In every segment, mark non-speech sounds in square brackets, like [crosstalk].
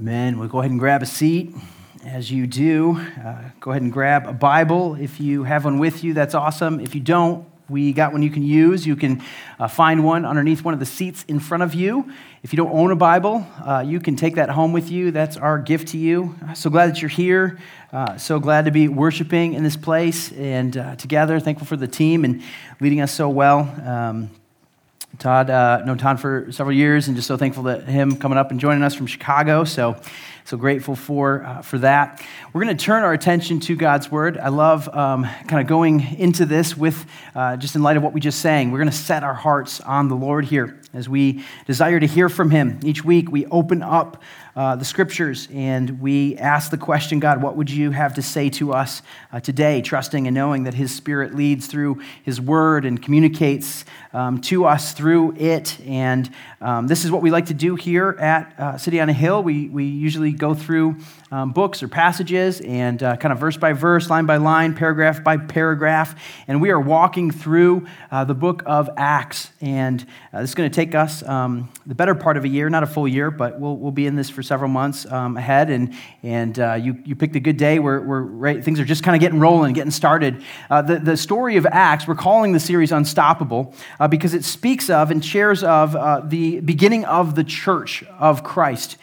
Amen. We'll go ahead and grab a seat. As you do, uh, go ahead and grab a Bible. If you have one with you, that's awesome. If you don't, we got one you can use. You can uh, find one underneath one of the seats in front of you. If you don't own a Bible, uh, you can take that home with you. That's our gift to you. So glad that you're here. Uh, so glad to be worshiping in this place and uh, together. Thankful for the team and leading us so well. Um, Todd, uh, known Todd for several years, and just so thankful that him coming up and joining us from Chicago. So, so grateful for uh, for that. We're going to turn our attention to God's word. I love um, kind of going into this with uh, just in light of what we just sang. We're going to set our hearts on the Lord here as we desire to hear from Him. Each week, we open up uh, the scriptures and we ask the question God, what would you have to say to us uh, today? Trusting and knowing that His Spirit leads through His Word and communicates um, to us through it. And um, this is what we like to do here at uh, City on a Hill. We, we usually go through um, books or passages and uh, kind of verse by verse, line by line, paragraph by paragraph. And we are walking through uh, the book of Acts. And uh, this is going to take us um, the better part of a year, not a full year, but we'll, we'll be in this for several months um, ahead. And, and uh, you, you picked a good day where, where right, things are just kind of getting rolling, getting started. Uh, the, the story of Acts, we're calling the series Unstoppable uh, because it speaks of and shares of the beginning of the church of Christ.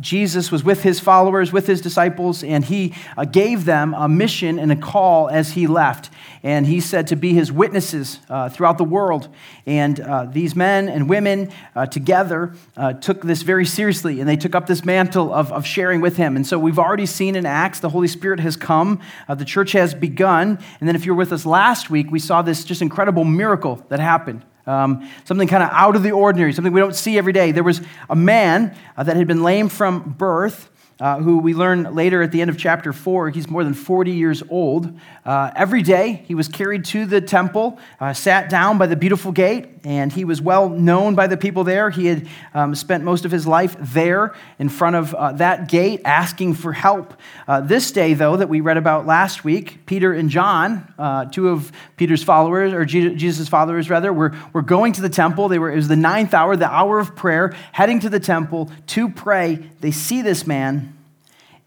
Jesus was with his followers with his disciples, and he uh, gave them a mission and a call as he left. And he said to be his witnesses uh, throughout the world. And uh, these men and women uh, together uh, took this very seriously, and they took up this mantle of, of sharing with him. And so we've already seen in Acts the Holy Spirit has come, the church has begun. And then, if you were with us last week, we saw this just incredible miracle that happened. Um, something kind of out of the ordinary, something we don't see every day. There was a man uh, that had been lame from birth, uh, who we learn later at the end of chapter 4, he's more than 40 years old. Uh, every day, he was carried to the temple, uh, sat down by the beautiful gate, and he was well known by the people there. He had um, spent most of his life there in front of uh, that gate asking for help. Uh, this day, though, that we read about last week, Peter and John, uh, two of Peter's followers, or Jesus' followers rather, were, were going to the temple. They were, it was the ninth hour, the hour of prayer, heading to the temple to pray. They see this man,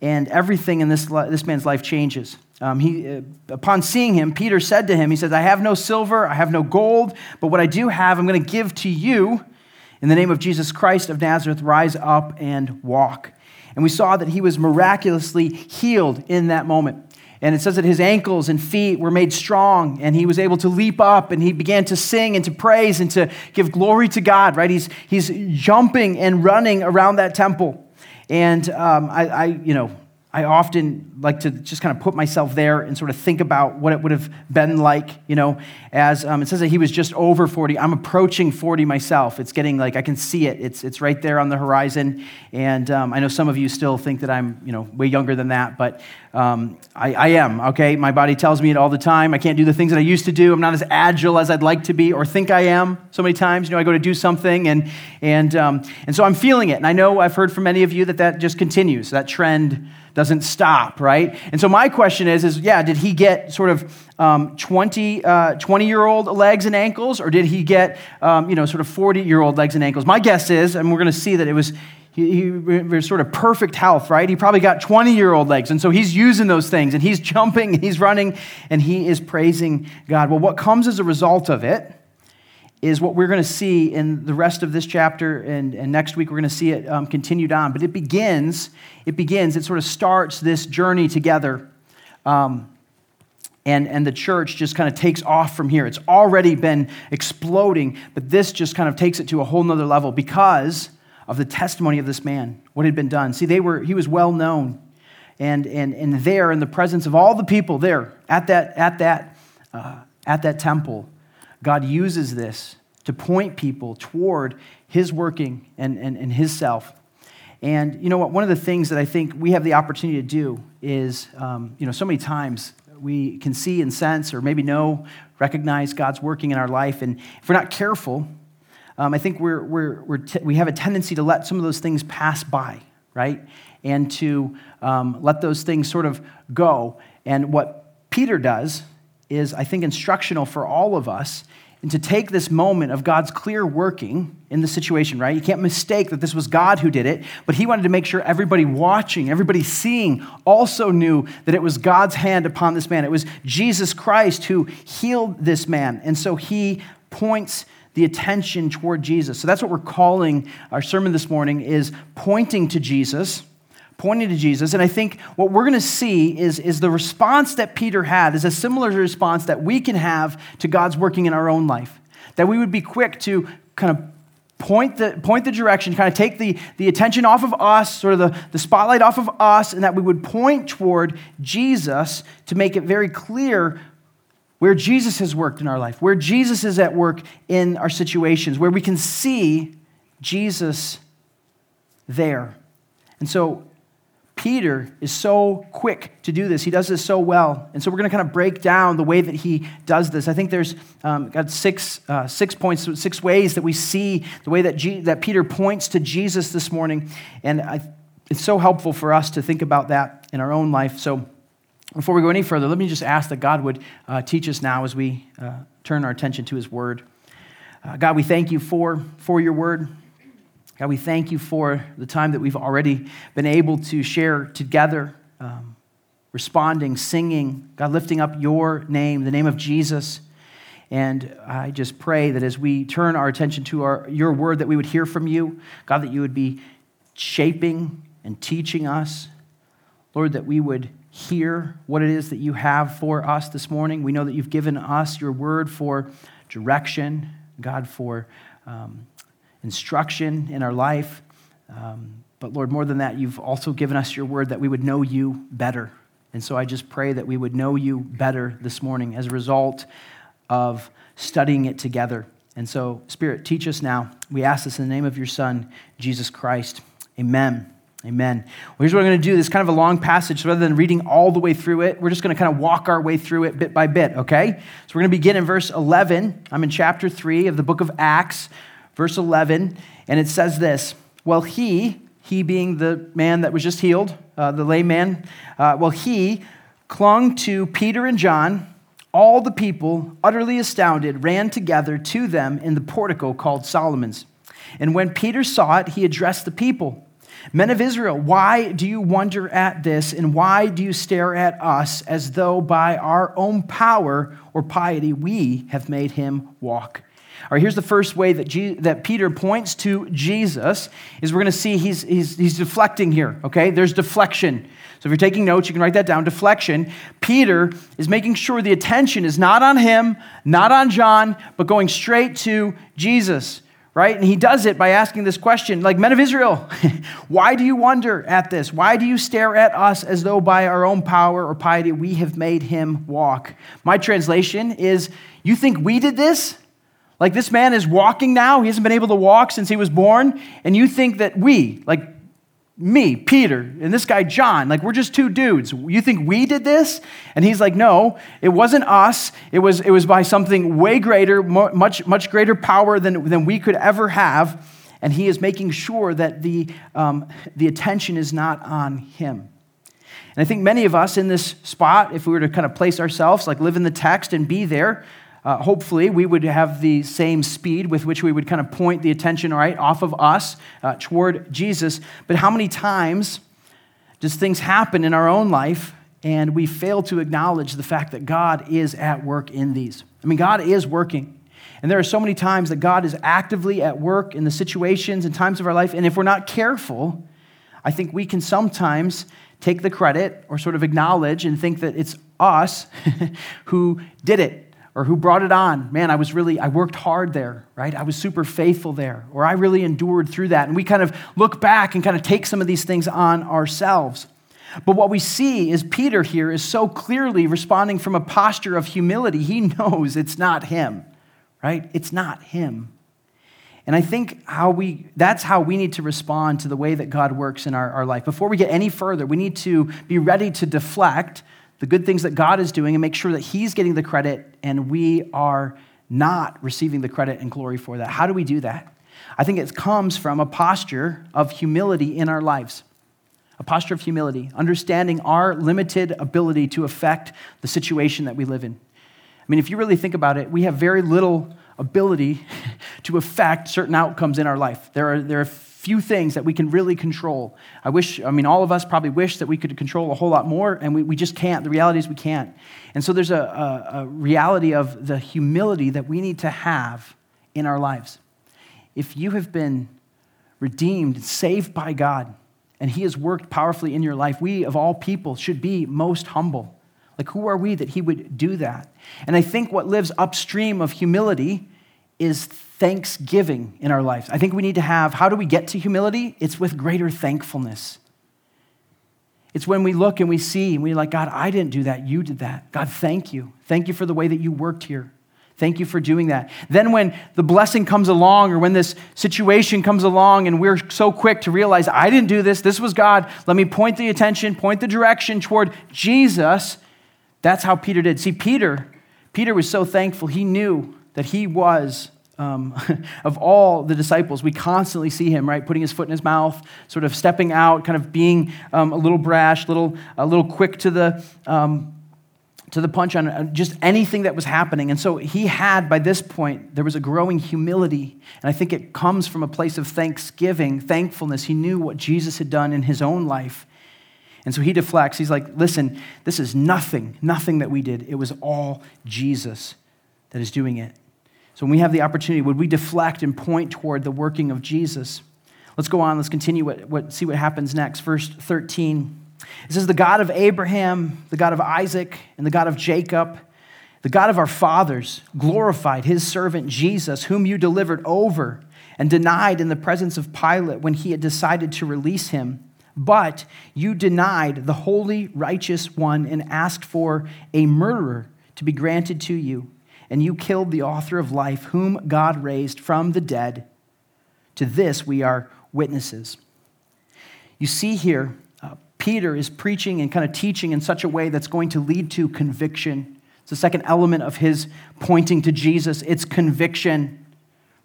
and everything in this, this man's life changes. Um, he, uh, upon seeing him, Peter said to him, He says, I have no silver, I have no gold, but what I do have, I'm going to give to you. In the name of Jesus Christ of Nazareth, rise up and walk. And we saw that he was miraculously healed in that moment. And it says that his ankles and feet were made strong, and he was able to leap up, and he began to sing and to praise and to give glory to God, right? He's, he's jumping and running around that temple. And um, I, I, you know, I often like to just kind of put myself there and sort of think about what it would have been like, you know, as um, it says that he was just over 40. I'm approaching 40 myself. It's getting like, I can see it. It's, it's right there on the horizon. And um, I know some of you still think that I'm, you know, way younger than that, but um, I, I am, okay? My body tells me it all the time. I can't do the things that I used to do. I'm not as agile as I'd like to be or think I am so many times. You know, I go to do something and, and, um, and so I'm feeling it. And I know I've heard from many of you that that just continues, that trend doesn't stop, right? And so my question is, is yeah, did he get sort of um, 20, uh, 20 year old legs and ankles, or did he get, um, you know, sort of 40 year old legs and ankles? My guess is, and we're going to see that it was, he, he was sort of perfect health, right? He probably got 20 year old legs. And so he's using those things and he's [laughs] jumping, he's running, and he is praising God. Well, what comes as a result of it is what we're going to see in the rest of this chapter, and, and next week we're going to see it um, continued on. But it begins, it begins, it sort of starts this journey together. Um, and, and the church just kind of takes off from here. It's already been exploding, but this just kind of takes it to a whole nother level because of the testimony of this man, what had been done. See, they were, he was well known. And, and, and there, in the presence of all the people there at that, at that, uh, at that temple, God uses this to point people toward his working and, and, and his self. And you know what? One of the things that I think we have the opportunity to do is, um, you know, so many times we can see and sense or maybe know, recognize God's working in our life. And if we're not careful, um, I think we're, we're, we're t- we have a tendency to let some of those things pass by, right? And to um, let those things sort of go. And what Peter does is, I think, instructional for all of us and to take this moment of God's clear working in the situation, right? You can't mistake that this was God who did it, but he wanted to make sure everybody watching, everybody seeing, also knew that it was God's hand upon this man. It was Jesus Christ who healed this man. And so he points the attention toward Jesus. So that's what we're calling our sermon this morning is pointing to Jesus pointing to Jesus. And I think what we're going to see is, is the response that Peter had is a similar response that we can have to God's working in our own life. That we would be quick to kind of point the, point the direction, kind of take the, the attention off of us, sort of the, the spotlight off of us, and that we would point toward Jesus to make it very clear where Jesus has worked in our life, where Jesus is at work in our situations, where we can see Jesus there. And so Peter is so quick to do this. He does this so well. And so we're going to kind of break down the way that he does this. I think there's um, got six, uh, six points, six ways that we see the way that, G- that Peter points to Jesus this morning. And I, it's so helpful for us to think about that in our own life. So before we go any further, let me just ask that God would uh, teach us now as we uh, turn our attention to his word. Uh, God, we thank you for, for your word. God, we thank you for the time that we've already been able to share together, um, responding, singing, God, lifting up your name, the name of Jesus. And I just pray that as we turn our attention to our, your word, that we would hear from you. God, that you would be shaping and teaching us. Lord, that we would hear what it is that you have for us this morning. We know that you've given us your word for direction, God, for um, instruction in our life. Um, but Lord, more than that, you've also given us your word that we would know you better. And so I just pray that we would know you better this morning as a result of studying it together. And so, Spirit, teach us now. We ask this in the name of your Son, Jesus Christ. Amen. Amen. Well, here's what we're going to do. This is kind of a long passage. So rather than reading all the way through it, we're just going to kind of walk our way through it bit by bit, okay? So we're going to begin in verse 11. I'm in chapter 3 of the book of Acts verse 11, and it says this Well, he, he being the man that was just healed, uh, the lame man, uh, well, he clung to Peter and John. All the people, utterly astounded, ran together to them in the portico called Solomon's. And when Peter saw it, he addressed the people Men of Israel, why do you wonder at this, and why do you stare at us as though by our own power or piety we have made him walk? All right, here's the first way that, G- that Peter points to Jesus is we're going to see he's, he's, he's deflecting here, okay? There's deflection. So if you're taking notes, you can write that down. Deflection. Peter is making sure the attention is not on him, not on John, but going straight to Jesus, right? And he does it by asking this question like, Men of Israel, [laughs] why do you wonder at this? Why do you stare at us as though by our own power or piety we have made him walk? My translation is, You think we did this? Like this man is walking now. He hasn't been able to walk since he was born. And you think that we, like me, Peter, and this guy, John, like we're just two dudes. You think we did this? And he's like, no, it wasn't us. It was, it was by something way greater, much, much greater power than, than we could ever have. And he is making sure that the, um, the attention is not on him. And I think many of us in this spot, if we were to kind of place ourselves, like live in the text and be there, uh, hopefully, we would have the same speed with which we would kind of point the attention, right, off of us uh, toward Jesus. But how many times does things happen in our own life and we fail to acknowledge the fact that God is at work in these? I mean, God is working. And there are so many times that God is actively at work in the situations and times of our life. And if we're not careful, I think we can sometimes take the credit or sort of acknowledge and think that it's us [laughs] who did it or who brought it on. Man, I was really, I worked hard there, right? I was super faithful there, or I really endured through that. And we kind of look back and kind of take some of these things on ourselves. But what we see is Peter here is so clearly responding from a posture of humility. He [laughs] knows it's not him, right? It's not him. And I think how we, that's how we need to respond to the way that God works in our, our life. Before we get any further, we need to be ready to deflect the good things that God is doing and make sure that He's getting the credit and we are not receiving the credit and glory for that. How do we do that? I think it comes from a posture of humility in our lives. A posture of humility, understanding our limited ability to affect the situation that we live in. I mean, if you really think about it, we have very little ability [laughs] to affect certain outcomes in our life. There are, there are few things that we can really control. I wish, I mean, all of us probably wish that we could control a whole lot more, and we, we just can't. The reality is we can't. And so there's a, a, a reality of the humility that we need to have in our lives. If you have been redeemed, and saved by God, and He has worked powerfully in your life, we of all people should be most humble. Like, who are we that He would do that? And I think what lives upstream of humility is thanksgiving in our lives. I think we need to have, how do we get to humility? It's with greater thankfulness. It's when we look and we see and we're like, God, I didn't do that. You did that. God, thank you. Thank you for the way that you worked here. Thank you for doing that. Then, when the blessing comes along or when this situation comes along and we're so quick to realize, I didn't do this, this was God, let me point the attention, point the direction toward Jesus. That's how Peter did. See, Peter, Peter was so thankful. He knew that he was um, [laughs] of all the disciples, we constantly see him, right, putting his foot in his mouth, sort of stepping out, kind of being um, a little brash, little, a little quick to the, um, to the punch on uh, just anything that was happening. And so he had, by this point, there was a growing humility. And I think it comes from a place of thanksgiving, thankfulness. He knew what Jesus had done in his own life. And so he deflects. He's like, listen, this is nothing, nothing that we did. It was all Jesus that is doing it. So when we have the opportunity, would we deflect and point toward the working of Jesus? Let's go on. Let's continue. What, what, see what happens next. Verse 13. It says, The God of Abraham, the God of Isaac, and the God of Jacob, the God of our fathers, glorified his servant Jesus, whom you delivered over and denied in the presence of Pilate when he had decided to release him. But you denied the holy, righteous one and asked for a murderer to be granted to you and you killed the author of life, whom God raised from the dead. To this we are witnesses. You see here, uh, Peter is preaching and kind of teaching in such a way that's going to lead to conviction. It's the second element of his pointing to Jesus it's conviction,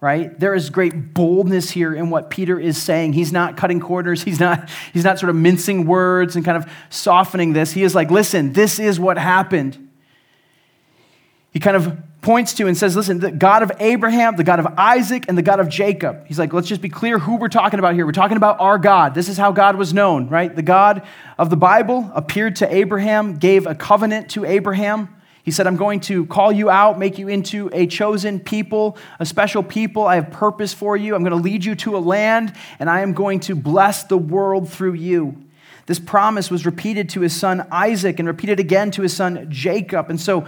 right? There is great boldness here in what Peter is saying. He's not cutting corners, he's not, he's not sort of mincing words and kind of softening this. He is like, listen, this is what happened. He kind of points to and says, listen, the God of Abraham, the God of Isaac, and the God of Jacob. He's like, let's just be clear who we're talking about here. We're talking about our God. This is how God was known, right? The God of the Bible appeared to Abraham, gave a covenant to Abraham. He said, I'm going to call you out, make you into a chosen people, a special people. I have purpose for you. I'm going to lead you to a land, and I am going to bless the world through you. This promise was repeated to his son Isaac and repeated again to his son Jacob. And so,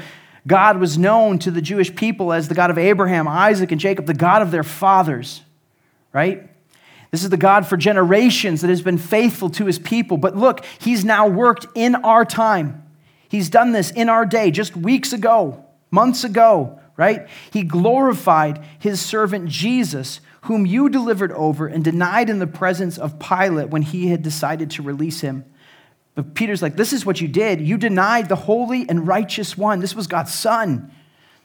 God was known to the Jewish people as the God of Abraham, Isaac, and Jacob, the God of their fathers, right? This is the God for generations that has been faithful to his people. But look, he's now worked in our time. He's done this in our day, just weeks ago, months ago, right? He glorified his servant Jesus, whom you delivered over and denied in the presence of Pilate when he had decided to release him. But Peter's like, This is what you did. You denied the holy and righteous one. This was God's son.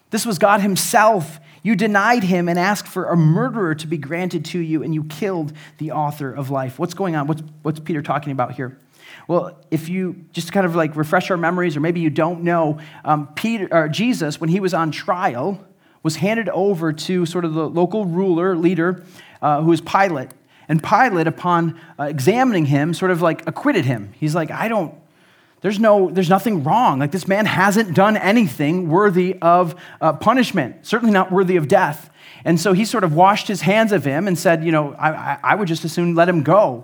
This was God Himself. You denied Him and asked for a murderer to be granted to you, and you killed the author of life. What's going on? What's, what's Peter talking about here? Well, if you just kind of like refresh our memories, or maybe you don't know, um, Peter, or Jesus, when he was on trial, was handed over to sort of the local ruler, leader, uh, who was Pilate. And Pilate, upon uh, examining him, sort of like acquitted him. He's like, I don't, there's no, there's nothing wrong. Like this man hasn't done anything worthy of uh, punishment, certainly not worthy of death. And so he sort of washed his hands of him and said, you know, I, I would just as soon let him go.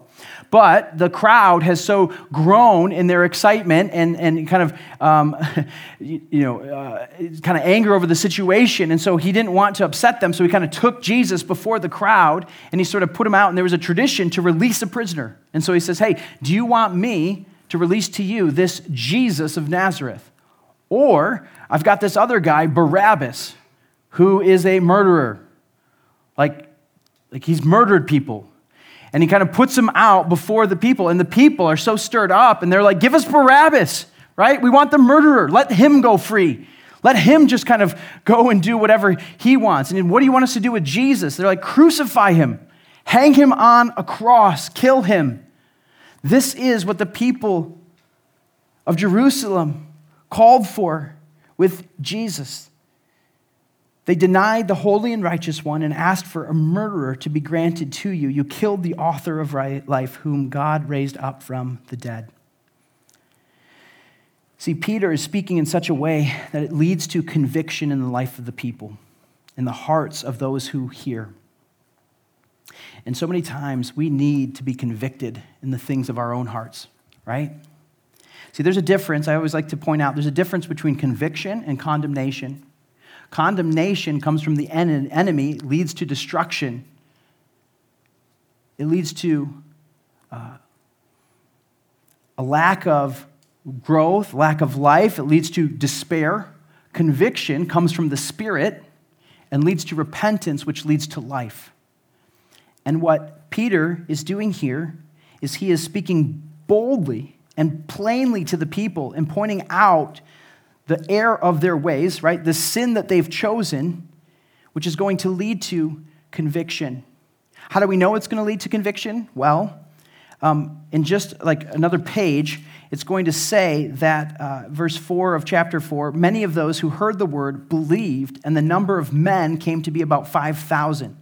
But the crowd has so grown in their excitement and, and kind of, um, [laughs] you, know, uh, kind of anger over the situation. And so he didn't want to upset them. So he kind of took Jesus before the crowd and he sort of put him out. And there was a tradition to release a prisoner. And so he says, hey, do you want me to release to you this Jesus of Nazareth? Or I've got this other guy, Barabbas, who is a murderer. Like, like he's murdered people and he kind of puts him out before the people. And the people are so stirred up and they're like, Give us Barabbas, right? We want the murderer. Let him go free. Let him just kind of go and do whatever he wants. And what do you want us to do with Jesus? They're like, Crucify him, hang him on a cross, kill him. This is what the people of Jerusalem called for with Jesus. They denied the holy and righteous one and asked for a murderer to be granted to you. You killed the author of life, whom God raised up from the dead. See, Peter is speaking in such a way that it leads to conviction in the life of the people, in the hearts of those who hear. And so many times we need to be convicted in the things of our own hearts, right? See, there's a difference. I always like to point out there's a difference between conviction and condemnation. Condemnation comes from the enemy, leads to destruction. It leads to uh, a lack of growth, lack of life. It leads to despair. Conviction comes from the Spirit and leads to repentance, which leads to life. And what Peter is doing here is he is speaking boldly and plainly to the people and pointing out the error of their ways, right? The sin that they've chosen, which is going to lead to conviction. How do we know it's going to lead to conviction? Well, um, in just like another page, it's going to say that, uh, verse 4 of chapter 4, many of those who heard the word believed, and the number of men came to be about 5,000.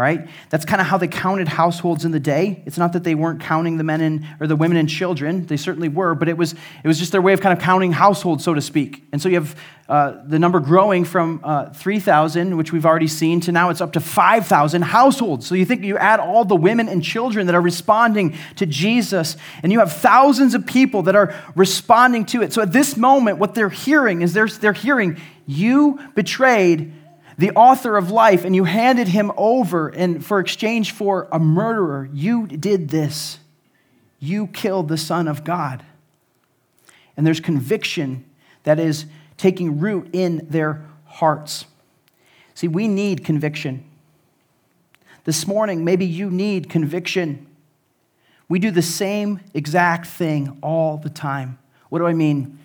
All right? That's kind of how they counted households in the day. It's not that they weren't counting the men and or the women and children. They certainly were, but it was it was just their way of kind of counting households, so to speak. And so you have uh, the number growing from uh, 3,000, which we've already seen, to now it's up to 5,000 households. So you think you add all the women and children that are responding to Jesus, and you have thousands of people that are responding to it. So at this moment, what they're hearing is they're, they're hearing, You betrayed the author of life, and you handed him over and for exchange for a murderer. You did this. You killed the Son of God. And there's conviction that is taking root in their hearts. See, we need conviction. This morning, maybe you need conviction. We do the same exact thing all the time. What do I mean?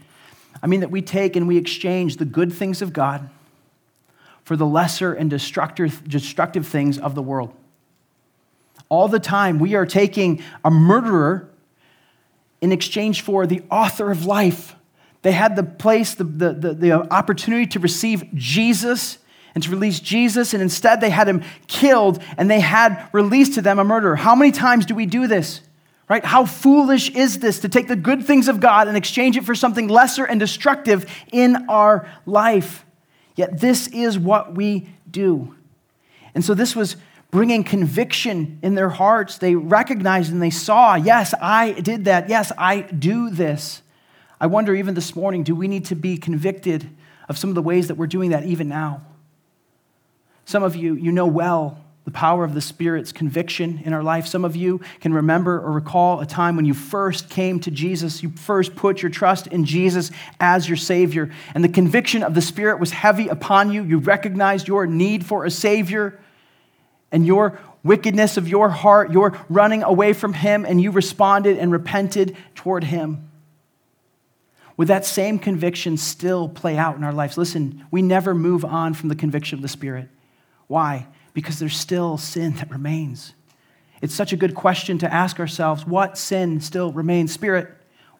I mean that we take and we exchange the good things of God for the lesser and destructive, things of the world. All the time, we are taking a murderer in exchange for the author of life. They had the place, the, the, the, the opportunity to receive Jesus and to release Jesus, and instead they had him killed and they had released to them a murderer. How many times do we do this? Right? How foolish is this to take the good things of God and exchange it for something lesser and destructive in our life? Yet this is what we do. And so this was bringing conviction in their hearts. They recognized and they saw, yes, I did that. Yes, I do this. I wonder, even this morning, do we need to be convicted of some of the ways that we're doing that even now? Some of you, you know well the power of the Spirit's conviction in our life. Some of you can remember or recall a time when you first came to Jesus. You first put your trust in Jesus as your Savior, and the conviction of the Spirit was heavy upon you. You recognized your need for a Savior and your wickedness of your heart, your running away from Him, and you responded and repented toward Him. Would that same conviction still play out in our lives? Listen, we never move on from the conviction of the Spirit. Why? Because there's still sin that remains. It's such a good question to ask ourselves what sin still remains? Spirit,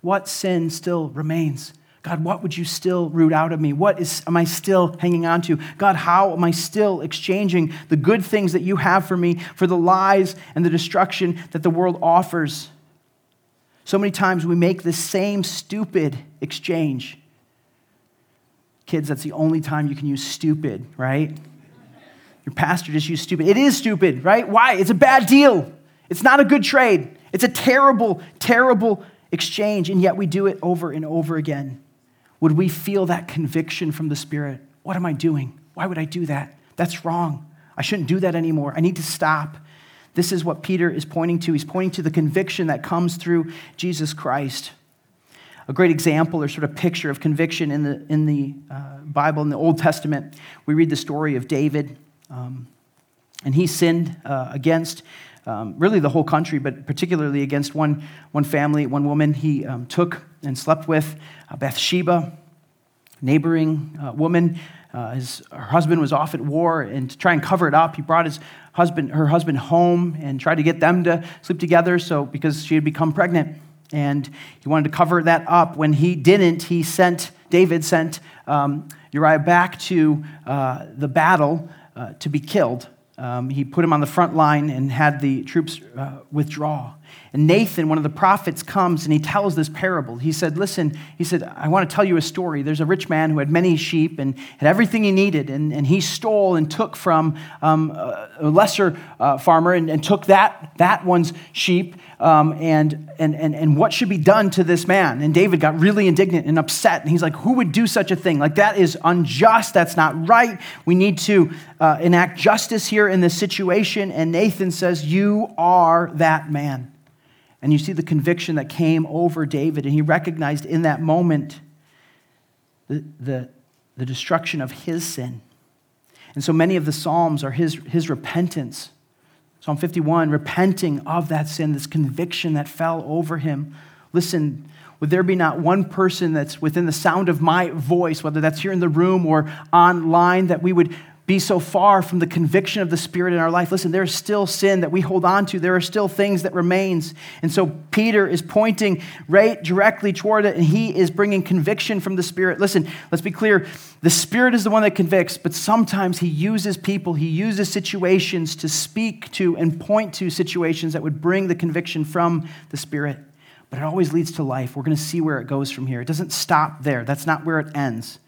what sin still remains? God, what would you still root out of me? What is, am I still hanging on to? God, how am I still exchanging the good things that you have for me for the lies and the destruction that the world offers? So many times we make the same stupid exchange. Kids, that's the only time you can use stupid, right? Your pastor just used stupid. It is stupid, right? Why? It's a bad deal. It's not a good trade. It's a terrible, terrible exchange, and yet we do it over and over again. Would we feel that conviction from the Spirit? What am I doing? Why would I do that? That's wrong. I shouldn't do that anymore. I need to stop. This is what Peter is pointing to. He's pointing to the conviction that comes through Jesus Christ. A great example or sort of picture of conviction in the, in the uh, Bible, in the Old Testament, we read the story of David. Um, and he sinned uh, against um, really the whole country, but particularly against one, one family, one woman he um, took and slept with, uh, Bathsheba, neighboring uh, woman. Uh, his, her husband was off at war, and to try and cover it up, he brought his husband, her husband home and tried to get them to sleep together. So because she had become pregnant, and he wanted to cover that up. When he didn't, he sent David sent um, Uriah back to uh, the battle uh, to be killed. Um, he put him on the front line and had the troops uh, withdraw. And Nathan, one of the prophets, comes and he tells this parable. He said, Listen, he said, I want to tell you a story. There's a rich man who had many sheep and had everything he needed, and, and he stole and took from um, a lesser uh, farmer and, and, took that, that one's sheep. Um, and, and, and, and what should be done to this man? And David got really indignant and upset. And he's like, Who would do such a thing? Like, that is unjust. That's not right. We need to uh, enact justice here in this situation. And Nathan says, You are that man. And you see the conviction that came over David, and he recognized in that moment the, the, the destruction of his sin. And so many of the Psalms are his, his repentance. Psalm 51, repenting of that sin, this conviction that fell over him. Listen, would there be not one person that's within the sound of my voice, whether that's here in the room or online, that we would be so far from the conviction of the spirit in our life. Listen there's still sin that we hold on to. There are still things that remains. And so peter is pointing right directly toward it and he is bringing conviction from the spirit. Listen let's be clear. The spirit is the one that convicts but sometimes he uses people he uses situations to speak to and point to situations that would bring the conviction from the spirit. But it always leads to life. We're going to see where it goes from here. It doesn't stop there. That's not where it ends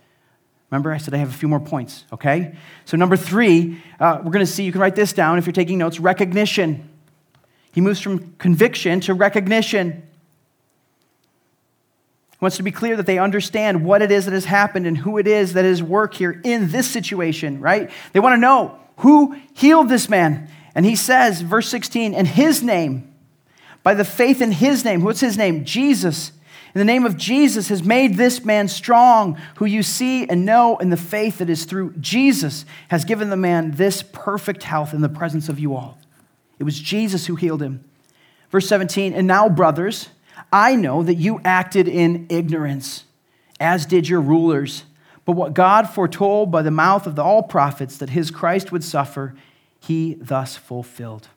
Remember, I said I have a few more points, okay? So, number three, uh, we're going to see, you can write this down if you're taking notes recognition. He moves from conviction to recognition. He wants to be clear that they understand what it is that has happened and who it is that is work here in this situation, right? They want to know who healed this man. And he says, verse 16, in his name, by the faith in his name, what's his name? Jesus in the name of Jesus has made this man strong, who you see and know in the faith that is through Jesus has given the man this perfect health in the presence of you all. It was Jesus who healed him. Verse 17, and now, brothers, I know that you acted in ignorance, as did your rulers. But what God foretold by the mouth of the all prophets that his Christ would suffer, he thus fulfilled.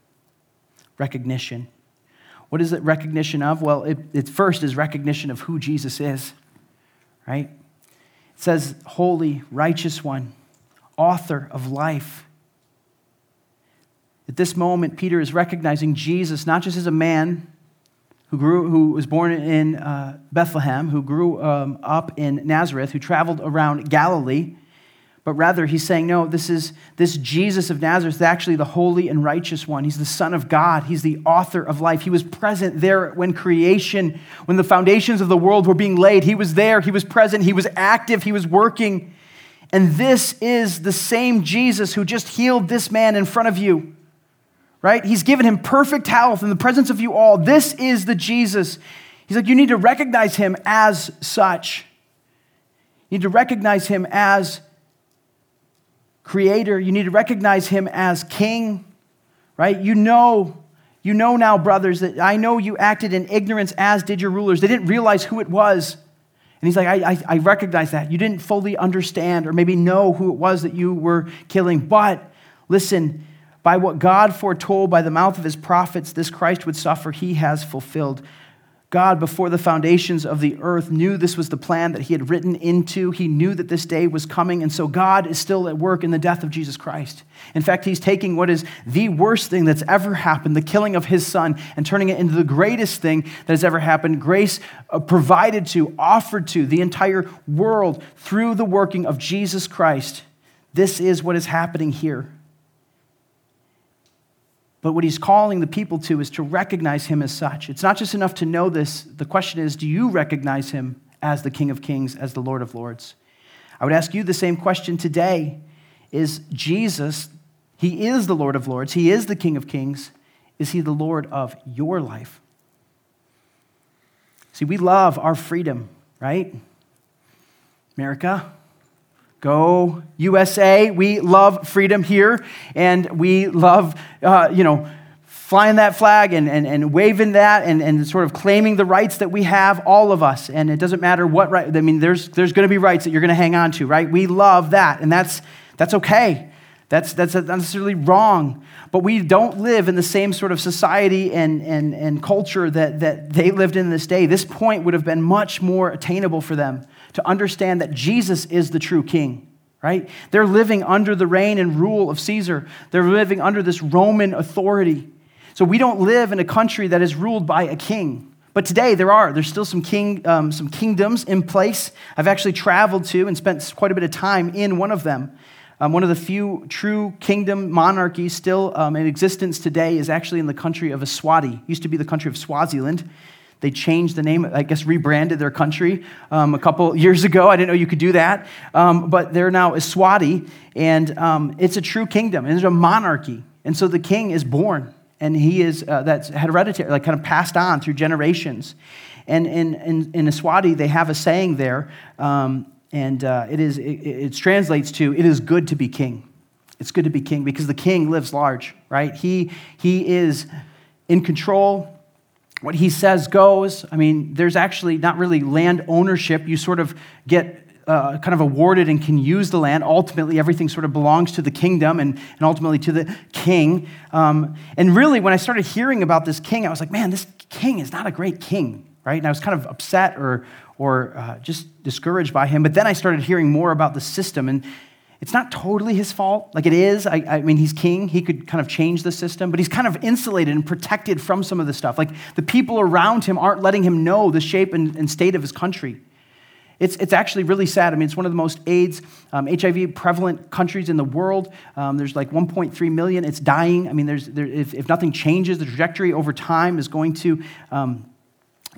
Recognition. What is it recognition of? Well, it, it first is recognition of who Jesus is, right? It says, Holy, righteous one, author of life. At this moment, Peter is recognizing Jesus not just as a man who, grew, who was born in uh, Bethlehem, who grew um, up in Nazareth, who traveled around Galilee, but rather he's saying, no, this is this Jesus of Nazareth is actually the holy and righteous one. He's the Son of God. He's the author of life. He was present there when creation, when the foundations of the world were being laid. He was there. He was present. He was active. He was working. And this is the same Jesus who just healed this man in front of you. Right? He's given him perfect health in the presence of you all. This is the Jesus. He's like, you need to recognize him as such. You need to recognize him as creator. You need to recognize him as king, right? You know, you know now, brothers, that I know you acted in ignorance as did your rulers. They didn't realize who it was. And he's like, I, I, I recognize that. You didn't fully understand or maybe know who it was that you were killing. But listen, by what God foretold by the mouth of his prophets, this Christ would suffer, he has fulfilled. God, before the foundations of the earth, knew this was the plan that he had written into. He knew that this day was coming. And so God is still at work in the death of Jesus Christ. In fact, he's taking what is the worst thing that's ever happened, the killing of his son, and turning it into the greatest thing that has ever happened. Grace uh, provided to, offered to the entire world through the working of Jesus Christ. This is what is happening here. But what he's calling the people to is to recognize him as such. It's not just enough to know this. The question is do you recognize him as the King of Kings, as the Lord of Lords? I would ask you the same question today Is Jesus, he is the Lord of Lords, he is the King of Kings. Is he the Lord of your life? See, we love our freedom, right? America, Go USA. We love freedom here, and we love, uh, you know, flying that flag and, and, and waving that and, and sort of claiming the rights that we have, all of us. And it doesn't matter what right, I mean, there's, there's going to be rights that you're going to hang on to, right? We love that, and that's, that's okay. That's, that's not necessarily wrong. But we don't live in the same sort of society and, and, and culture that, that they lived in this day. This point would have been much more attainable for them to understand that Jesus is the true king, right? They're living under the reign and rule of Caesar, they're living under this Roman authority. So we don't live in a country that is ruled by a king. But today there are. There's still some, king, um, some kingdoms in place. I've actually traveled to and spent quite a bit of time in one of them. Um, one of the few true kingdom monarchies still um, in existence today is actually in the country of Eswatini. Used to be the country of Swaziland. They changed the name, I guess, rebranded their country um, a couple years ago. I didn't know you could do that. Um, but they're now Eswatini, and um, it's a true kingdom, and it's a monarchy. And so the king is born and he is uh, that's hereditary, like kind of passed on through generations. And in, in, in Eswatini, they have a saying there, um, and uh, it, is, it, it translates to, it is good to be king. It's good to be king because the king lives large, right? He, he is in control. What he says goes. I mean, there's actually not really land ownership. You sort of get uh, kind of awarded and can use the land. Ultimately, everything sort of belongs to the kingdom and, and ultimately to the king. Um, and really, when I started hearing about this king, I was like, man, this king is not a great king, right? And I was kind of upset or, or uh, just discouraged by him. But then I started hearing more about the system. And it's not totally his fault. Like it is. I, I, mean, he's king. He could kind of change the system, but he's kind of insulated and protected from some of the stuff. Like the people around him aren't letting him know the shape and, and state of his country. It's, it's actually really sad. I mean, it's one of the most AIDS, um, HIV prevalent countries in the world. Um, there's like 1.3 million. It's dying. I mean, there's, there, if, if nothing changes, the trajectory over time is going to um,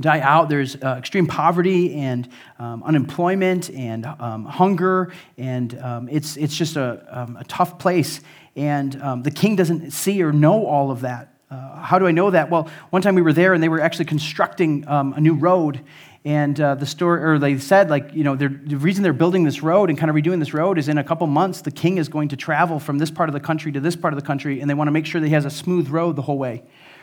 die out. There's uh, extreme poverty and um, unemployment and um, hunger, and um, it's, it's just a, um, a tough place. And um, the king doesn't see or know all of that. Uh, how do I know that? Well, one time we were there and they were actually constructing um, a new road, and uh, the story, or they said, like, you know, the reason they're building this road and kind of redoing this road is in a couple months, the king is going to travel from this part of the country to this part of the country, and they want to make sure that he has a smooth road the whole way,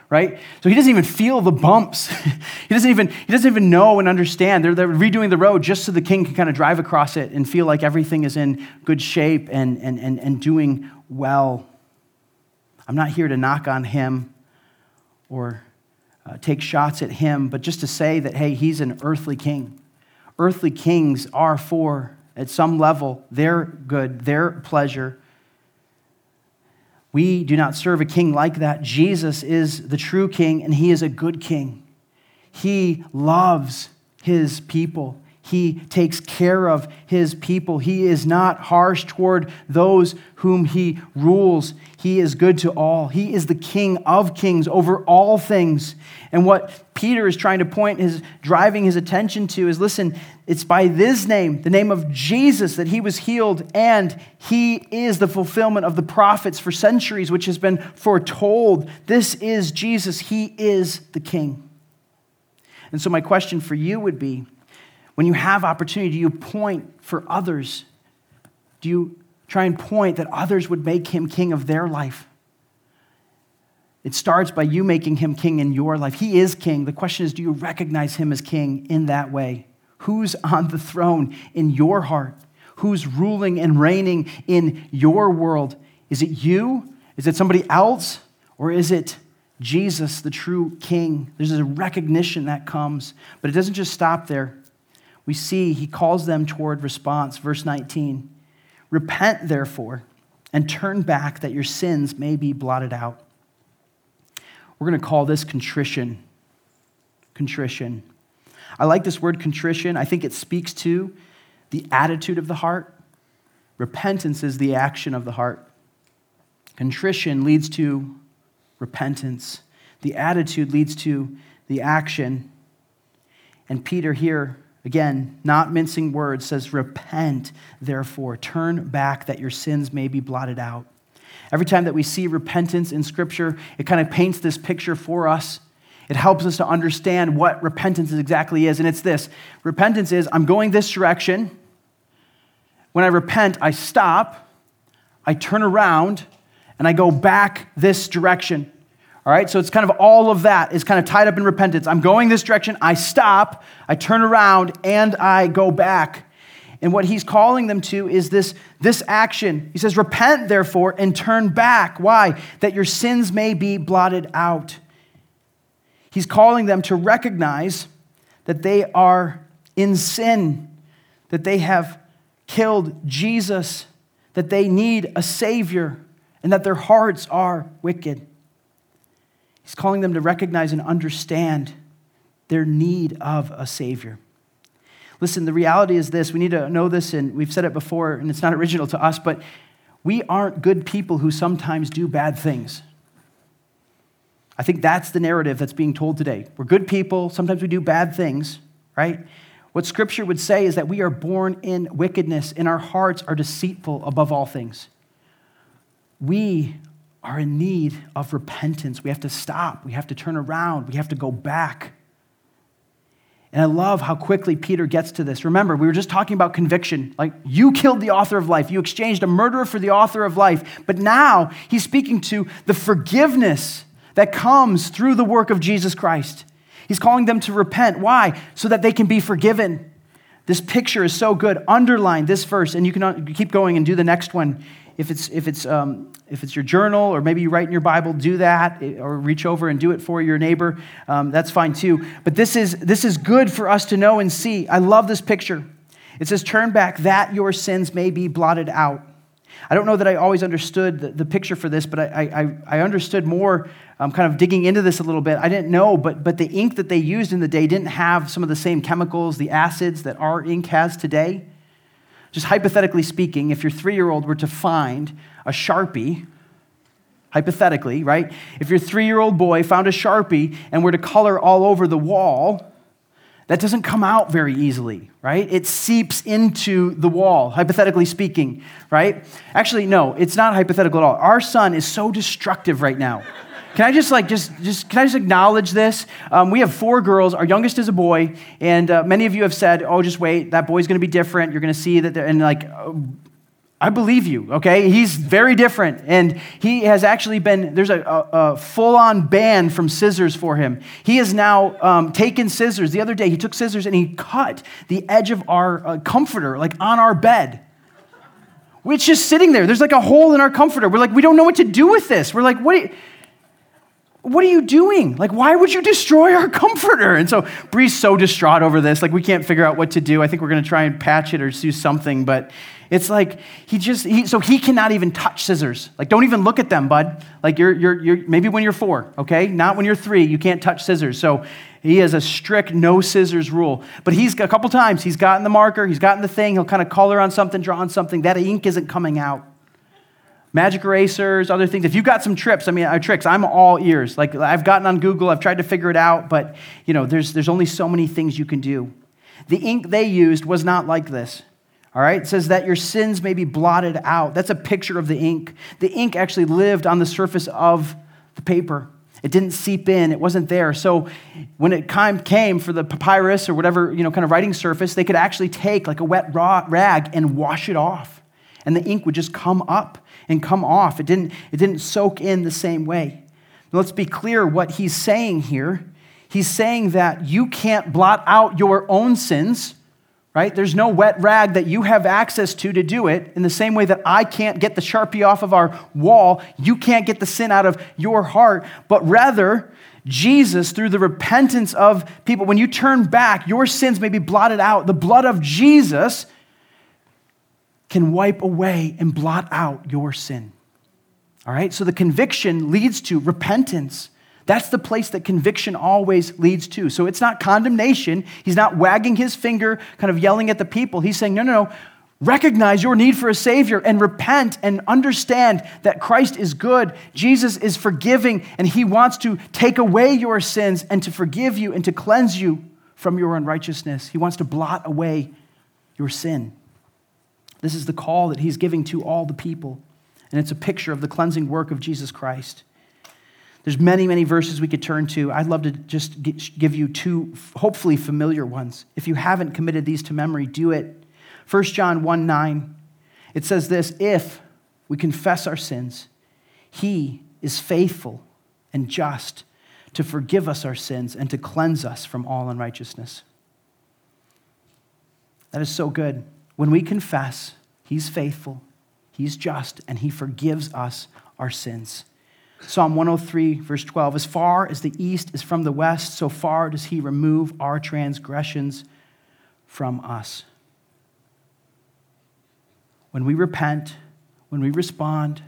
right? So he doesn't even feel the bumps. [laughs] he, doesn't even, he doesn't even know and understand. They're, they're redoing the road just so the king can kind of drive across it and feel like everything is in good shape and, and, and, and doing well. I'm not here to knock on him or uh, take shots at him, but just to say that, hey, he's an earthly king. Earthly kings are for, at some level, their good, their pleasure. We do not serve a king like that. Jesus is the true king, and he is a good king. He loves his people. He takes care of his people. He is not harsh toward those whom he rules. He is good to all. He is the king of kings over all things. And what Peter is trying to point his driving his attention to is listen, it's by this name, the name of Jesus, that he was healed, and he is the fulfillment of the prophets for centuries, which has been foretold. This is Jesus. He is the king. And so, my question for you would be when you have opportunity, do you point for others? Do you try and point that others would make him king of their life? It starts by you making him king in your life. He is king. The question is do you recognize him as king in that way? Who's on the throne in your heart? Who's ruling and reigning in your world? Is it you? Is it somebody else? Or is it Jesus, the true king? There's a recognition that comes, but it doesn't just stop there we see he calls them toward response. Verse 19 Repent, therefore, and turn back that your sins may be blotted out. We're going to call this contrition. Contrition. I like this word contrition. I think it speaks to the attitude of the heart. Repentance is the action of the heart. Contrition leads to repentance. The attitude leads to the action. And Peter here Again, not mincing words, says, Repent, therefore. Turn back that your sins may be blotted out. Every time that we see repentance in Scripture, it kind of paints this picture for us. It helps us to understand what repentance exactly is. And it's this repentance is I'm going this direction. When I repent, I stop, I turn around, and I go back this direction. All right, so it's kind of all of that is kind of tied up in repentance. I'm going this direction, I stop, I turn around, and I go back. And what he's calling them to is this, this action. He says, Repent, therefore, and turn back. Why? That your sins may be blotted out. He's calling them to recognize that they are in sin, that they have killed Jesus, that they need a Savior, and that their hearts are wicked. He's calling them to recognize and understand their need of a Savior. Listen, the reality is this we need to know this, and we've said it before, and it's not original to us, but we aren't good people who sometimes do bad things. I think that's the narrative that's being told today. We're good people, sometimes we do bad things, right? What scripture would say is that we are born in wickedness and our hearts are deceitful above all things. We are in need of repentance. We have to stop, we have to turn around, we have to go back. And I love how quickly Peter gets to this. Remember, we were just talking about conviction. Like, you killed the author of life. You exchanged a murderer for the author of life. But now he's speaking to the forgiveness that comes through the work of Jesus Christ. He's calling them to repent. Why? So that they can be forgiven. This picture is so good. Underline this verse, and you can keep going and do the next one. If it's, if it's um, if it's your journal or maybe you write in your Bible, do that eh, or reach over and do it for your neighbor. Um, that's fine too. But this is, this is good for us to know and see. I love this picture. It says, Turn back that your sins may be blotted out. I don't know that I always understood the, the picture for this, but I, I, I understood more um, kind of digging into this a little bit. I didn't know, but, but the ink that they used in the day didn't have some of the same chemicals, the acids that our ink has today. Just hypothetically speaking, if your three year old were to find a Sharpie, hypothetically, right? If your three year old boy found a Sharpie and were to color all over the wall, that doesn't come out very easily, right? It seeps into the wall, hypothetically speaking, right? Actually, no, it's not hypothetical at all. Our son is so destructive right now. Can I just like just just can I just acknowledge this? Um, we have four girls. Our youngest is a boy, and uh, many of you have said, "Oh, just wait, that boy's going to be different. You're going to see that." And like, I believe you. Okay, he's very different, and he has actually been. There's a, a, a full-on ban from scissors for him. He has now um, taken scissors. The other day, he took scissors and he cut the edge of our uh, comforter, like on our bed. It's just sitting there. There's like a hole in our comforter. We're like, we don't know what to do with this. We're like, what? What are you doing? Like, why would you destroy our [laughs] comforter? And so Bree's so distraught over this. Like, we can't figure out what to do. I think we're going to try and patch it or do something. But it's like, he just, he, so he cannot even touch scissors. Like, don't even look at them, bud. Like, you're, you're, you're, maybe when you're four, okay? Not when you're three, you can't touch scissors. So he has a strict no scissors rule. But he's, a couple times, he's gotten the marker, he's gotten the thing, he'll kind of color on something, draw on something. That ink isn't coming out magic erasers, other things. If you've got some trips, I mean, uh, tricks, I'm all ears. Like I've gotten on Google, I've tried to figure it out, but you know, there's, there's only so many things you can do. The ink they used was not like this. All right, it says that your sins may be blotted out. That's a picture of the ink. The ink actually lived on the surface of the paper. It didn't seep in, it wasn't there. So when it came for the papyrus or whatever, you know, kind of writing surface, they could actually take like a wet rag and wash it off. And the ink would just come up and come off. It didn't, it didn't soak in the same way. Let's be clear what he's saying here. He's saying that you can't blot out your own sins, right? There's no wet rag that you have access to to do it. In the same way that I can't get the Sharpie off of our wall, you can't get the sin out of your heart, but rather, Jesus, through the repentance of people, when you turn back, your sins may be blotted out. The blood of Jesus can wipe away and blot out your sin. All right? So the conviction leads to repentance. That's the place that conviction always leads to. So it's not condemnation. He's not wagging his finger, kind of yelling at the people. He's saying, no, no, no. Recognize your need for a Savior and repent and understand that Christ is good. Jesus is forgiving, and He wants to take away your sins and to forgive you and to cleanse you from your unrighteousness. He wants to blot away your sin. This is the call that he's giving to all the people. And it's a picture of the cleansing work of Jesus Christ. There's many, many verses we could turn to. I'd love to just give you two hopefully familiar ones. If you haven't committed these to memory, do it. 1 John 1 9, it says this If we confess our sins, he is faithful and just to forgive us our sins and to cleanse us from all unrighteousness. That is so good. When we confess, He's faithful, He's just, and He forgives us our sins. Psalm 103, verse 12 As far as the east is from the west, so far does He remove our transgressions from us. when we repent, when we respond,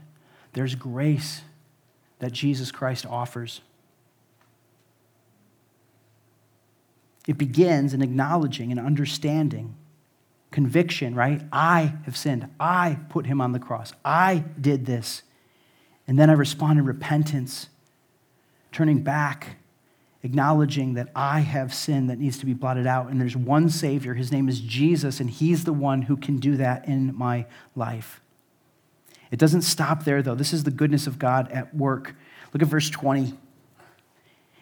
there's grace that Jesus Christ offers. It begins in acknowledging and understanding conviction, right? I have sinned. I put him on the cross. I did this. And then I respond in repentance, turning back, acknowledging that I have sin that needs to be blotted out. And there's one Savior. His name is Jesus, and He's the one who can do that in my life. It doesn't stop there, though. This is the goodness of God at work. Look at verse 20.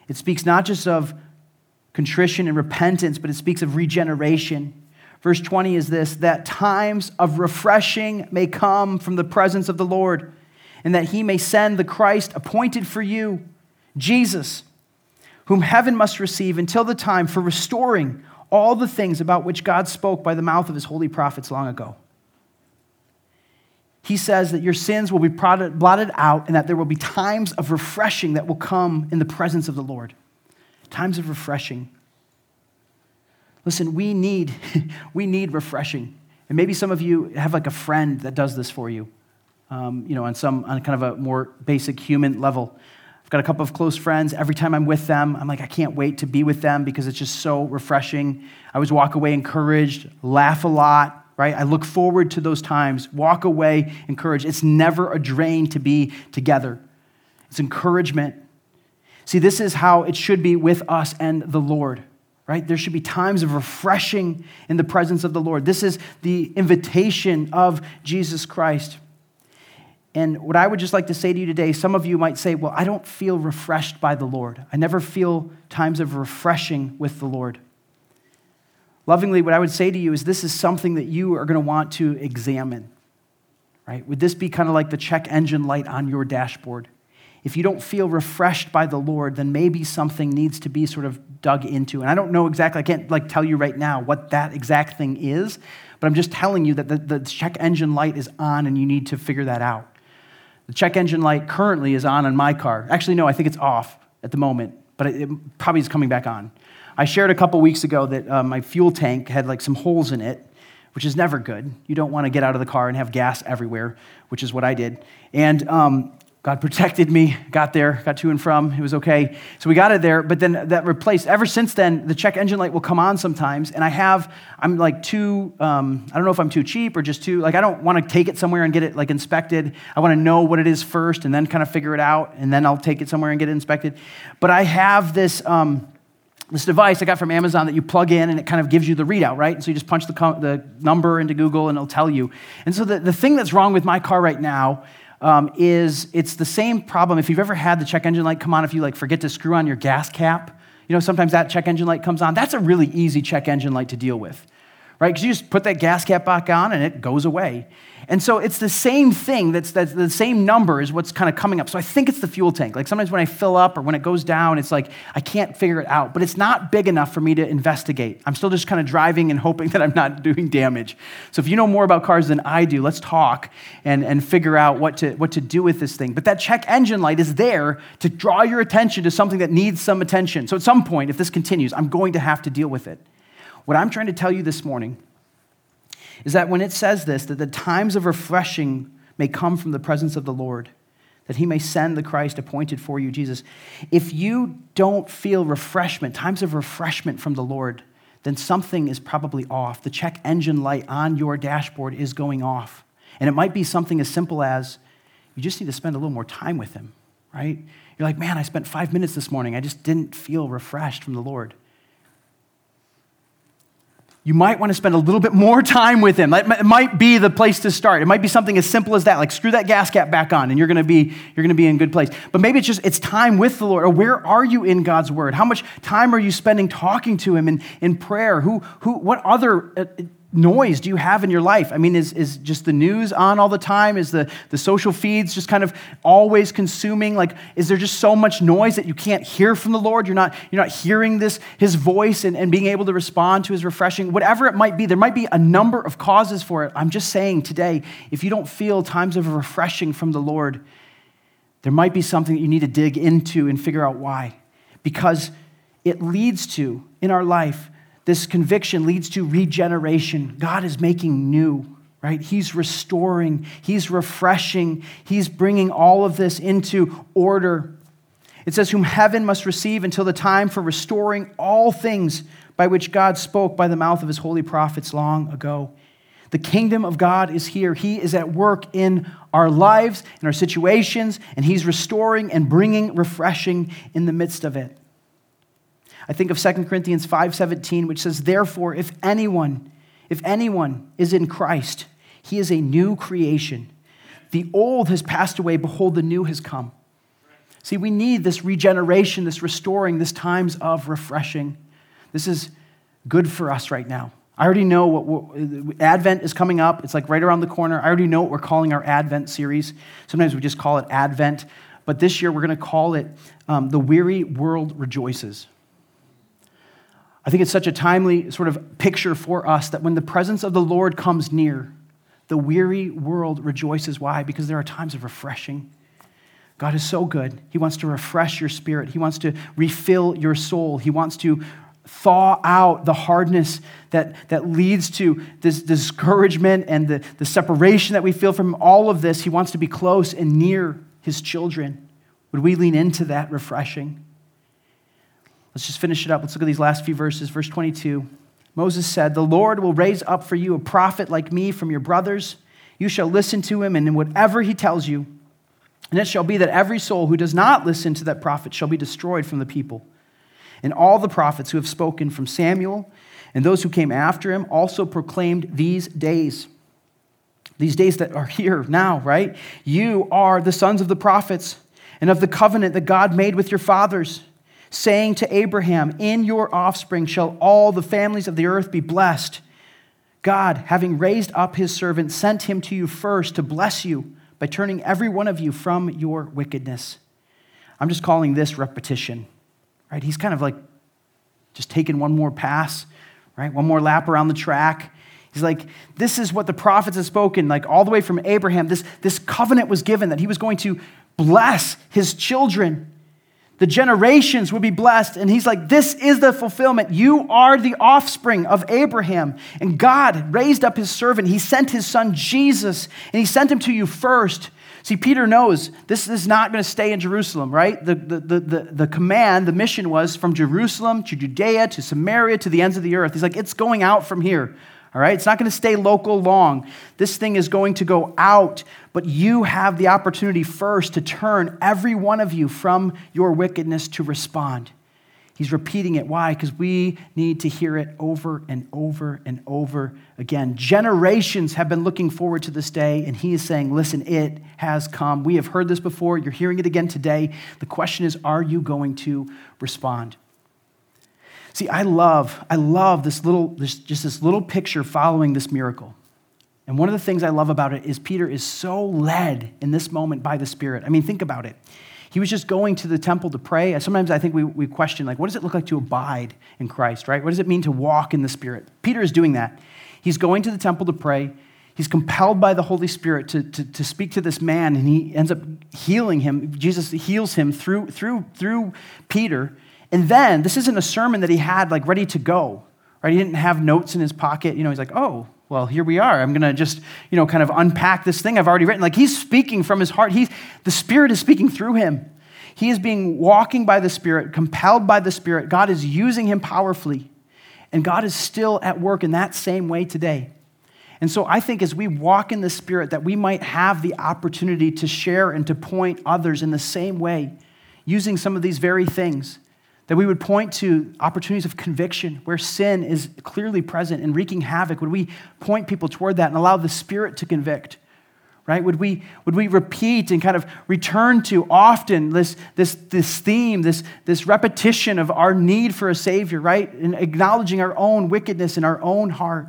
It speaks not just of contrition and repentance, but it speaks of regeneration. Verse 20 is this that times of refreshing may come from the presence of the Lord, and that he may send the Christ appointed for you, Jesus, whom heaven must receive until the time for restoring all the things about which God spoke by the mouth of his holy prophets long ago. He says that your sins will be blotted out and that there will be times of refreshing that will come in the presence of the Lord. Times of refreshing. Listen, we need, [laughs] we need refreshing. And maybe some of you have like a friend that does this for you, um, you know, on some, on kind of a more basic human level. I've got a couple of close friends. Every time I'm with them, I'm like, I can't wait to be with them because it's just so refreshing. I always walk away encouraged, laugh a lot, right? I look forward to those times, walk away encouraged. It's never a drain to be together, it's encouragement. See, this is how it should be with us and the Lord right? There should be times of refreshing in the presence of the Lord. This is the invitation of Jesus Christ. And what I would just like to say to you today, some of you might say, Well, I don't feel refreshed by the Lord. I never feel times of refreshing with the Lord. Lovingly, what I would say to you is this is something that you are going to want to examine, right? Would this be kind of like the check engine light on your dashboard? If you don't feel refreshed by the Lord, then maybe something needs to be sort of dug into. And I don't know exactly, I can't like tell you right now what that exact thing is, but I'm just telling you that the, the check engine light is on and you need to figure that out. The check engine light currently is on in my car. Actually, no, I think it's off at the moment, but it, it probably is coming back on. I shared a couple weeks ago that uh, my fuel tank had like some holes in it, which is never good. You don't want to get out of the car and have gas everywhere, which is what I did. And um, God protected me, got there, got to and from. It was okay. So we got it there, but then that replaced, ever since then, the check engine light will come on sometimes. And I have, I'm like too, um, I don't know if I'm too cheap or just too, like, I don't want to take it somewhere and get it like inspected. I want to know what it is first and then kind of figure it out. And then I'll take it somewhere and get it inspected. But I have this, um, this device I got from Amazon that you plug in and it kind of gives you the readout, right? And so you just punch the, the number into Google and it'll tell you. And so the, the thing that's wrong with my car right now um, is it's the same problem. If you've ever had the check engine light come on, if you like forget to screw on your gas cap, you know, sometimes that check engine light comes on. That's a really easy check engine light to deal with, right? Because you just put that gas cap back on and it goes away. And so it's the same thing, that's, that's the same number is what's kind of coming up. So I think it's the fuel tank. Like sometimes when I fill up or when it goes down, it's like I can't figure it out, but it's not big enough for me to investigate. I'm still just kind of driving and hoping [laughs] that I'm not doing damage. So if you know more about cars than I do, let's talk and, and figure out what to, what to do with this thing. But that check engine light is there to draw your attention to something that needs some attention. So at some point, if this continues, I'm going to have to deal with it. What I'm trying to tell you this morning is that when it says this, that the times of refreshing may come from the presence of the Lord, that he may send the Christ appointed for you, Jesus. If you don't feel refreshment, times of refreshment from the Lord, then something is probably off. The check engine light on your dashboard is going off. And it might be something as simple as you just need to spend a little more time with him, right? You're like, man, I spent five minutes this morning. I just didn't feel refreshed from the Lord you might want to spend a little bit more [laughs] time with him. It might be the place to start. It might be something as simple as that, like screw that gas cap back on, and you're going to be you're going to be in good place. But maybe it's just it's time with the Lord. Or where are you in God's word? How much time are you spending talking to Him in, in prayer? Who who what other uh, noise do you have in your life? I mean, is, is just the news on all the time? Is the, the social feeds just kind of always consuming? Like, is there just so much noise that you can't hear from the Lord? You're not, you're not hearing this, his voice and, and being able to respond to his refreshing, whatever it might be. There might be a number of causes for it. I'm just saying today, if you don't feel times of refreshing from the Lord, there might be something that you need to dig into and figure out why. Because it leads to, in our life, this conviction leads to regeneration. God is making new. right? He's restoring, He's refreshing, He's bringing all of this into order. It says, Whom heaven must receive until the time for restoring all things by which God spoke by the mouth of His holy prophets long ago. The kingdom of God is here. He is at work in our lives, in our situations, and He's restoring and bringing refreshing in the midst of it. I think of 2 Corinthians 5:17 which says therefore if anyone if anyone is in Christ he is a new creation. The old has passed away behold the new has come. See we need this regeneration, this restoring, this times of refreshing. This is good for us right now. I already know what Advent is coming up. It's like right around the corner. I already know what we're calling our Advent series. Sometimes we just call it Advent, but this year we're going to call it um, The Weary World Rejoices. I think it's such a timely sort of picture for us that when the presence of the Lord comes near, the weary world rejoices. Why? Because there are times of refreshing. God is so good. He wants to refresh your spirit, He wants to refill your soul, He wants to thaw out the hardness that, that leads to this discouragement and the, the separation that we feel from all of this. He wants to be close and near his children. Would we lean into that refreshing? Let's just finish it up. Let's look at these last few verses. Verse 22 Moses said, The Lord will raise up for you a prophet like me from your brothers. You shall listen to him, and in whatever he tells you. And it shall be that every soul who does not listen to that prophet shall be destroyed from the people. And all the prophets who have spoken from Samuel and those who came after him also proclaimed these days. These days that are here now, right? You are the sons of the prophets and of the covenant that God made with your fathers, saying to Abraham, In your offspring shall all the families of the earth be blessed. God, having raised up his servant, sent him to you first to bless you by turning every one of you from your wickedness. I'm just calling this repetition right? He's kind of like just taking one more pass, right? One more lap around the track. He's like, this is what the prophets have spoken, like all the way from Abraham. This, this covenant was given that he was going to bless his children. The generations would be blessed. And he's like, this is the fulfillment. You are the offspring of Abraham. And God raised up his servant. He sent his son Jesus, and he sent him to you first See, Peter knows this is not going to stay in Jerusalem, right? The, the, the, the, the command, the mission was from Jerusalem to Judea to Samaria to the ends of the earth. He's like, it's going out from here, all right? It's not going to stay local long. This thing is going to go out, but you have the opportunity first to turn every one of you from your wickedness to respond. He's repeating it. Why? Because we need to hear it over and over and over again. Generations have been looking forward to this day, and he is saying, Listen, it has come. We have heard this before. You're hearing it again today. The question is, are you going to respond? See, I love, I love this little, this, just this little picture following this miracle. And one of the things I love about it is Peter is so led in this moment by the Spirit. I mean, think about it. He was just going to the temple to pray. Sometimes I think we, we question, like, what does it look like to abide in Christ, right? What does it mean to walk in the Spirit? Peter is doing that. He's going to the temple to pray. He's compelled by the Holy Spirit to, to, to speak to this man, and he ends up healing him. Jesus heals him through, through, through Peter. And then, this isn't a sermon that he had like ready to go, right? He didn't have notes in his pocket. You know, he's like, oh, well, here we are. I'm going to just, you know, kind of unpack this thing I've already written. Like he's speaking from his heart. He's, the Spirit is speaking through him. He is being walking by the Spirit, compelled by the Spirit. God is using him powerfully. And God is still at work in that same way today. And so I think as we walk in the Spirit, that we might have the opportunity to share and to point others in the same way, using some of these very things that we would point to opportunities of conviction where sin is clearly present and wreaking havoc. Would we point people toward that and allow the Spirit to convict? Right? Would we, would we repeat and kind of return to often this, this, this theme, this, this repetition of our need for a Savior, right? And acknowledging our own wickedness in our own heart.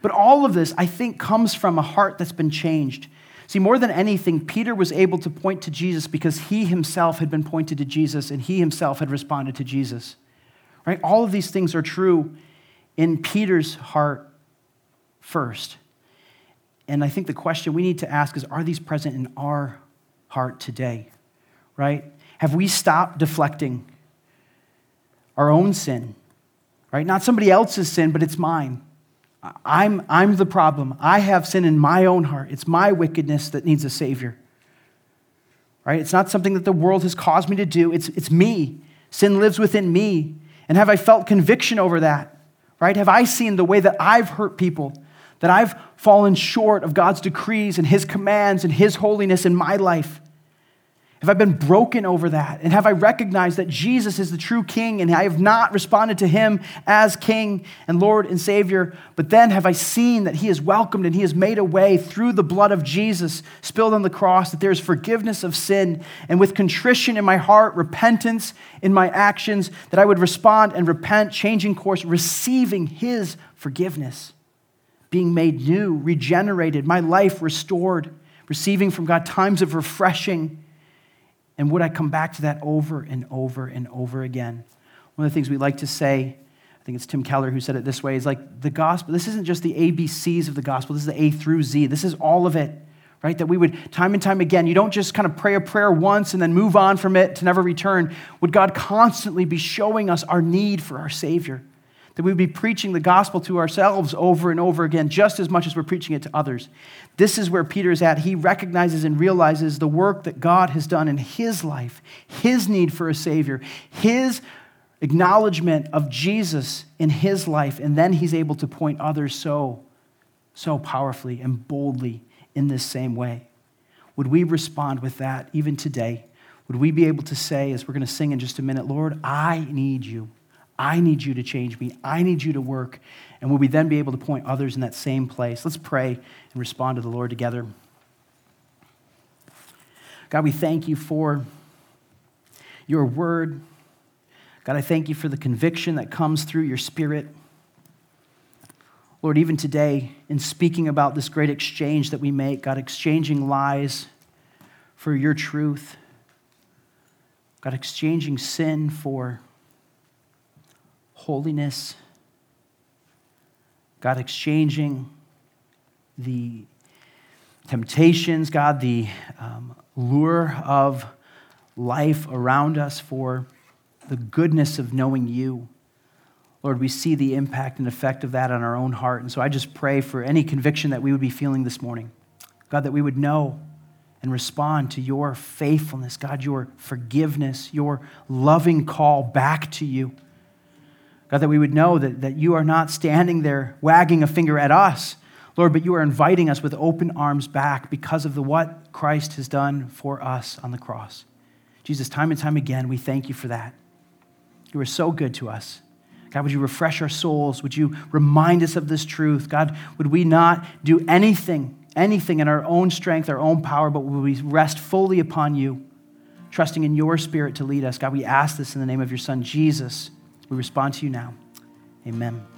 But all of this, I think, comes from a heart that's been changed See, more than anything, Peter was able to point to Jesus because he himself had been pointed to Jesus and he himself had responded to Jesus. Right? All of these things are true in Peter's heart first. And I think the question we need to ask is are these present in our heart today? Right? Have we stopped deflecting our own sin? Right? Not somebody else's sin, but it's mine. I'm, I'm the problem. I have sin in my own heart. It's my wickedness that needs a Savior. Right? It's not something that the world has caused me to do, it's, it's me. Sin lives within me. And have I felt conviction over that? Right? Have I seen the way that I've hurt people, that I've fallen short of God's decrees and His commands and His holiness in my life? Have I been broken over that? And have I recognized that Jesus is the true King and I have not responded to him as King and Lord and Savior? But then have I seen that he is welcomed and he has made a way through the blood of Jesus spilled on the cross, that there is forgiveness of sin, and with contrition in my heart, repentance in my actions, that I would respond and repent, changing course, receiving his forgiveness, being made new, regenerated, my life restored, receiving from God times of refreshing and would I come back to that over and over and over again? One of the things we like to say, I think it's Tim Keller who said it this way, is like the gospel, this isn't just the ABCs of the gospel, this is the A through Z. This is all of it, right? That we would, time and time again, you don't just kind of pray a prayer once and then move on from it to never return. Would God constantly be showing us our need for our Savior? That we would be preaching the gospel to ourselves over and over again, just as much as we're preaching it to others. This is where Peter is at. He recognizes and realizes the work that God has done in his life, his need for a Savior, his acknowledgement of Jesus in his life, and then he's able to point others so, so powerfully and boldly in this same way. Would we respond with that even today? Would we be able to say, as we're going to sing in just a minute, Lord, I need you. I need you to change me. I need you to work. And will we then be able to point others in that same place? Let's pray and respond to the Lord together. God, we thank you for your word. God, I thank you for the conviction that comes through your spirit. Lord, even today, in speaking about this great exchange that we make, God, exchanging lies for your truth, God, exchanging sin for holiness, God exchanging the temptations, God, the um, lure of life around us for the goodness of knowing you. Lord, we see the impact and effect of that on our own heart. And so I just pray for any conviction that we would be feeling this morning. God, that we would know and respond to your faithfulness, God, your forgiveness, your loving call back to you. God, that we would know that, that you are not standing there wagging a finger at us, Lord, but you are inviting us with open arms back because of the what Christ has done for us on the cross. Jesus, time and time again, we thank you for that. You are so good to us. God, would you refresh our souls? Would you remind us of this truth? God, would we not do anything, anything in our own strength, our own power, but would we rest fully upon you, trusting in your spirit to lead us? God, we ask this in the name of your Son, Jesus. We respond to you now. Amen.